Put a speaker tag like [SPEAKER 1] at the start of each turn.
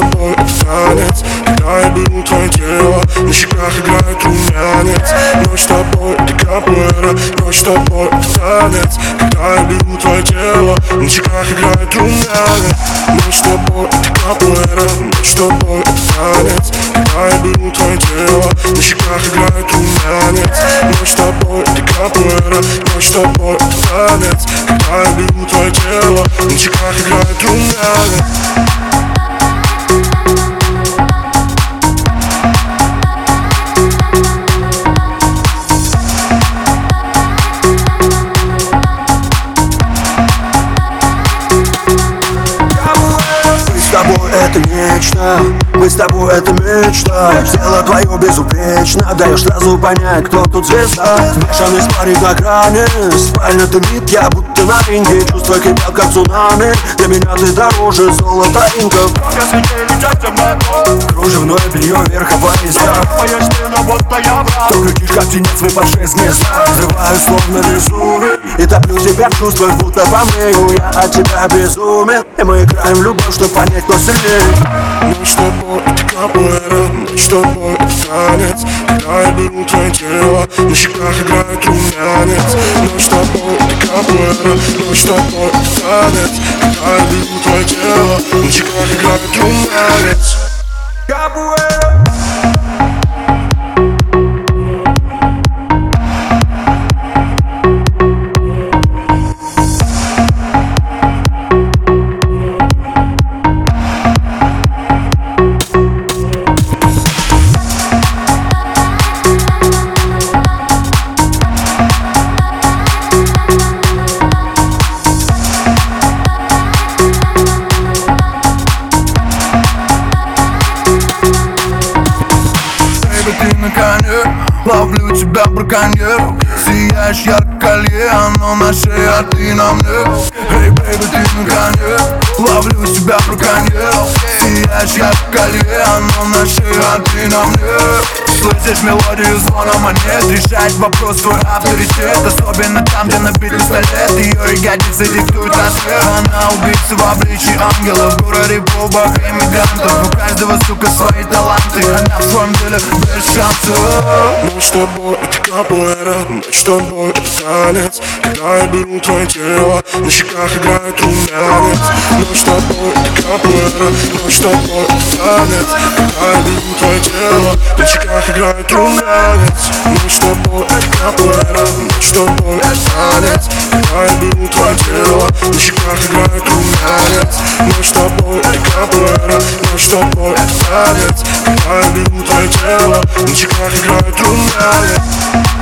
[SPEAKER 1] тобой останется Когда я беру твое тело На щеках играет румянец. Ночь с тобой это капуэра Ночь с тобой это танец. Когда я беру твое тело На щеках играет румянец. Ночь с тобой это капуэра Ночь с тобой это танец. Когда я беру твое тело На щеках играет румянец. Ночь с тобой это капуэра Ночь с тобой это танец. Когда я беру твое тело На щеках играет румянец.
[SPEAKER 2] Это нечто. Мы с тобой это мечта. Тело твое безупречно. Даешь сразу понять, кто тут звезда. Смешанный парень на грани Спальня дымит, я будто на ринге. Чувства кипят, как цунами. Для меня ты дороже золота инков Кружевное белье верховая езда То кричишь, как тенец, вы под шесть мест Взрываю словно везувий И топлю тебя в чувствах, будто помню Я от тебя безумен. И мы играем в любовь, чтобы понять, кто сильнее.
[SPEAKER 1] Мы с тобой капуэра Мы с тобой танец. Беру твое тело На щеках играет румянец. Мы с тобой капуэра Мы с тобой танец. Беру твое тело На щеках играет румянец.
[SPEAKER 2] Капуэра
[SPEAKER 3] Ловлю тебя браконьер. Сияешь ярко колье, оно на шее, а ты на мне. Эй, бэйби, ты на коне Ловлю тебя браконьер. Сияешь ярко колье, оно на шее, а ты на мне Слышишь мелодию звона монет Решать вопрос твой авторитет Особенно там, где набит пистолет. Ее ягодицы диктуют рассвет Она убийца в обличии ангела В городе полбах иммигрантов У каждого, сука, свои таланты. Она в своем деле без шансов.
[SPEAKER 1] Мы с тобой это капуэра Мы с тобой это танец. Когда я беру твое тело На щеках играет румянец. Мы с тобой это капуэра Мы с тобой это танец Когда я беру твое тело На щеках играет румянец. Мы с тобой это капуэра Мы с тобой я беру твое тело На щеках играет румянец. Мы с тобой это капуэра Мы с тобой я беру твое тело На щеках играет румянец